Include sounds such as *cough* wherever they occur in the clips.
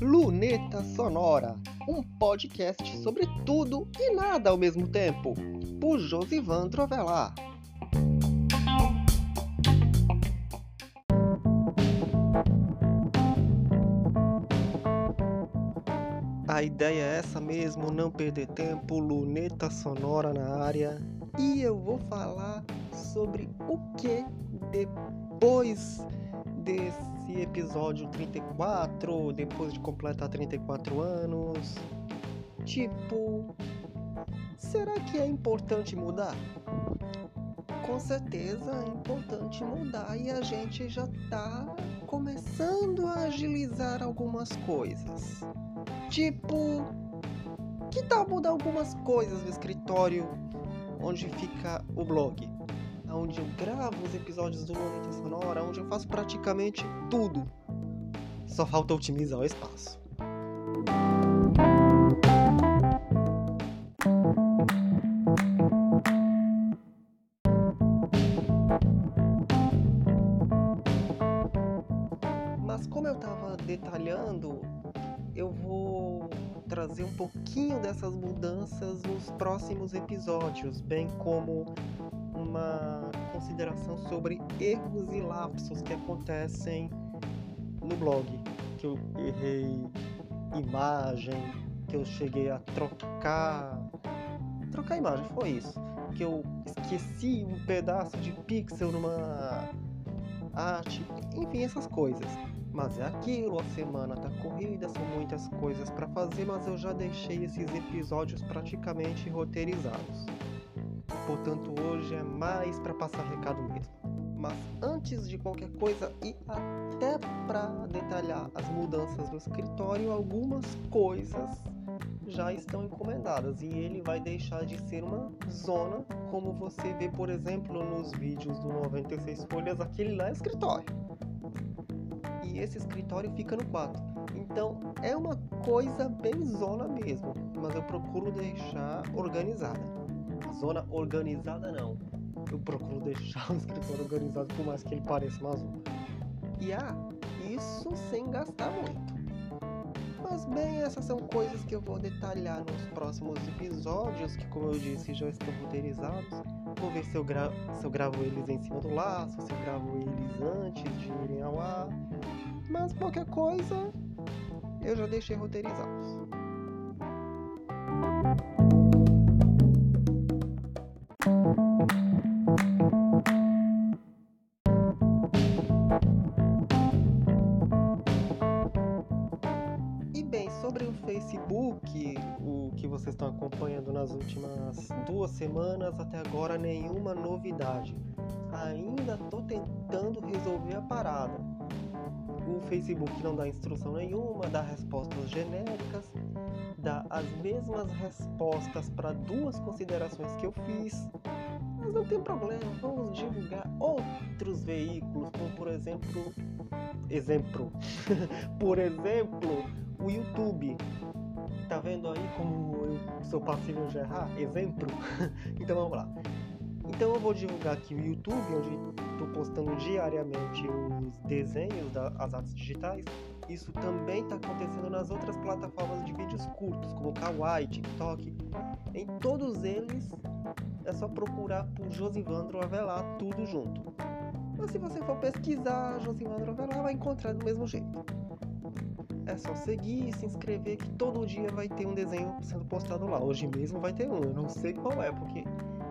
Luneta Sonora, um podcast sobre tudo e nada ao mesmo tempo, por Josivan Trovelar. A ideia é essa mesmo, não perder tempo, luneta sonora na área. E eu vou falar sobre o que depois desse episódio 34, depois de completar 34 anos. Tipo, será que é importante mudar? Com certeza é importante mudar e a gente já tá começando a agilizar algumas coisas. Tipo, que tal mudar algumas coisas no escritório onde fica o blog? Onde eu gravo os episódios do Momento Sonora, onde eu faço praticamente tudo. Só falta otimizar o espaço. Mas como eu estava detalhando eu vou trazer um pouquinho dessas mudanças nos próximos episódios, bem como uma consideração sobre erros e lapsos que acontecem no blog, que eu errei imagem, que eu cheguei a trocar trocar imagem, foi isso, que eu esqueci um pedaço de pixel numa arte, enfim, essas coisas. Mas é aquilo, a semana tá corrida, são muitas coisas para fazer, mas eu já deixei esses episódios praticamente roteirizados. Portanto, hoje é mais para passar recado mesmo. Mas antes de qualquer coisa e até para detalhar as mudanças do escritório, algumas coisas já estão encomendadas e ele vai deixar de ser uma zona, como você vê, por exemplo, nos vídeos do 96 folhas, aquele lá é escritório e esse escritório fica no quarto. Então é uma coisa bem zona mesmo, mas eu procuro deixar organizada. Zona organizada não. Eu procuro deixar o escritório organizado por mais que ele pareça uma zona. E ah, isso sem gastar muito. Mas bem, essas são coisas que eu vou detalhar nos próximos episódios, que como eu disse já estão roteirizados. Vou ver se eu, gra se eu gravo eles em cima do laço, se eu gravo eles antes de irem ao ar. Mas qualquer coisa eu já deixei roteirizados. Facebook, o que vocês estão acompanhando nas últimas duas semanas, até agora nenhuma novidade. Ainda estou tentando resolver a parada o Facebook não dá instrução nenhuma, dá respostas genéricas, dá as mesmas respostas para duas considerações que eu fiz. Mas não tem problema, vamos divulgar outros veículos, como por exemplo, exemplo, *laughs* por exemplo, o YouTube. Tá vendo aí como eu sou passivo de errar? Exemplo. *laughs* então vamos lá. Então eu vou divulgar aqui o YouTube, onde estou postando diariamente os desenhos das artes digitais. Isso também está acontecendo nas outras plataformas de vídeos curtos, como Kawaii, TikTok. Em todos eles é só procurar por Josivandro Avelar, tudo junto. Mas se você for pesquisar Josivandro Avelar, vai encontrar do mesmo jeito. É só seguir e se inscrever que todo dia vai ter um desenho sendo postado lá. Hoje mesmo vai ter um, eu não sei qual é, porque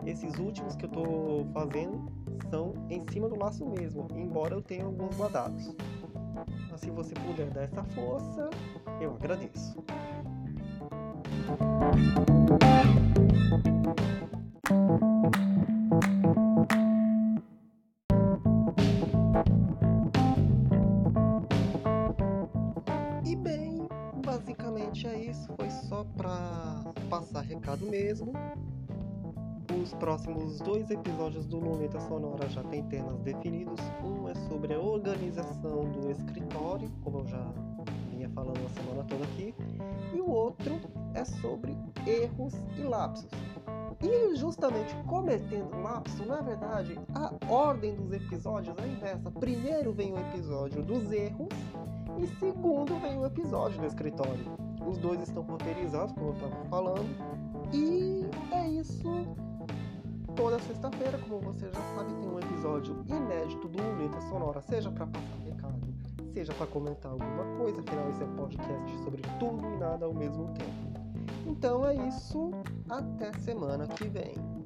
esses últimos que eu tô fazendo são em cima do laço mesmo, embora eu tenha alguns guardados. Mas se você puder dar essa força, eu agradeço. Passar recado mesmo. Os próximos dois episódios do Luneta Sonora já têm temas definidos. Um é sobre a organização do escritório, como eu já vinha falando a semana toda aqui, e o outro é sobre erros e lapsos. E justamente cometendo lapso, na verdade, a ordem dos episódios é inversa. Primeiro vem o episódio dos erros e segundo vem o episódio do escritório. Os dois estão roteirizados, como eu estava falando. E é isso. Toda sexta-feira, como você já sabe, tem um episódio inédito do Luneta Sonora, seja para passar recado, seja para comentar alguma coisa, afinal esse é podcast sobre tudo e nada ao mesmo tempo. Então é isso, até semana que vem.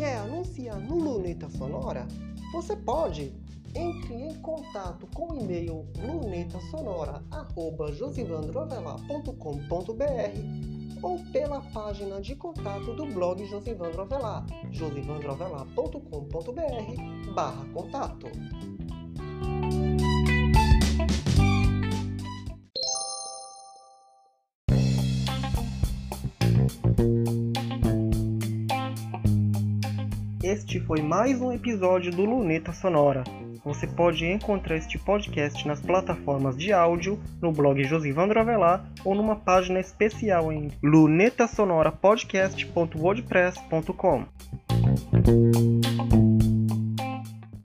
Quer anunciar no Luneta Sonora? Você pode! Entre em contato com o e-mail lunetasonora.josivandrovelar.com.br ou pela página de contato do blog Josivandro Avelar, josivandroavelar.com.br barra contato. Este foi mais um episódio do Luneta Sonora. Você pode encontrar este podcast nas plataformas de áudio, no blog Josivandro Avelar ou numa página especial em lunetasonorapodcast.wordpress.com.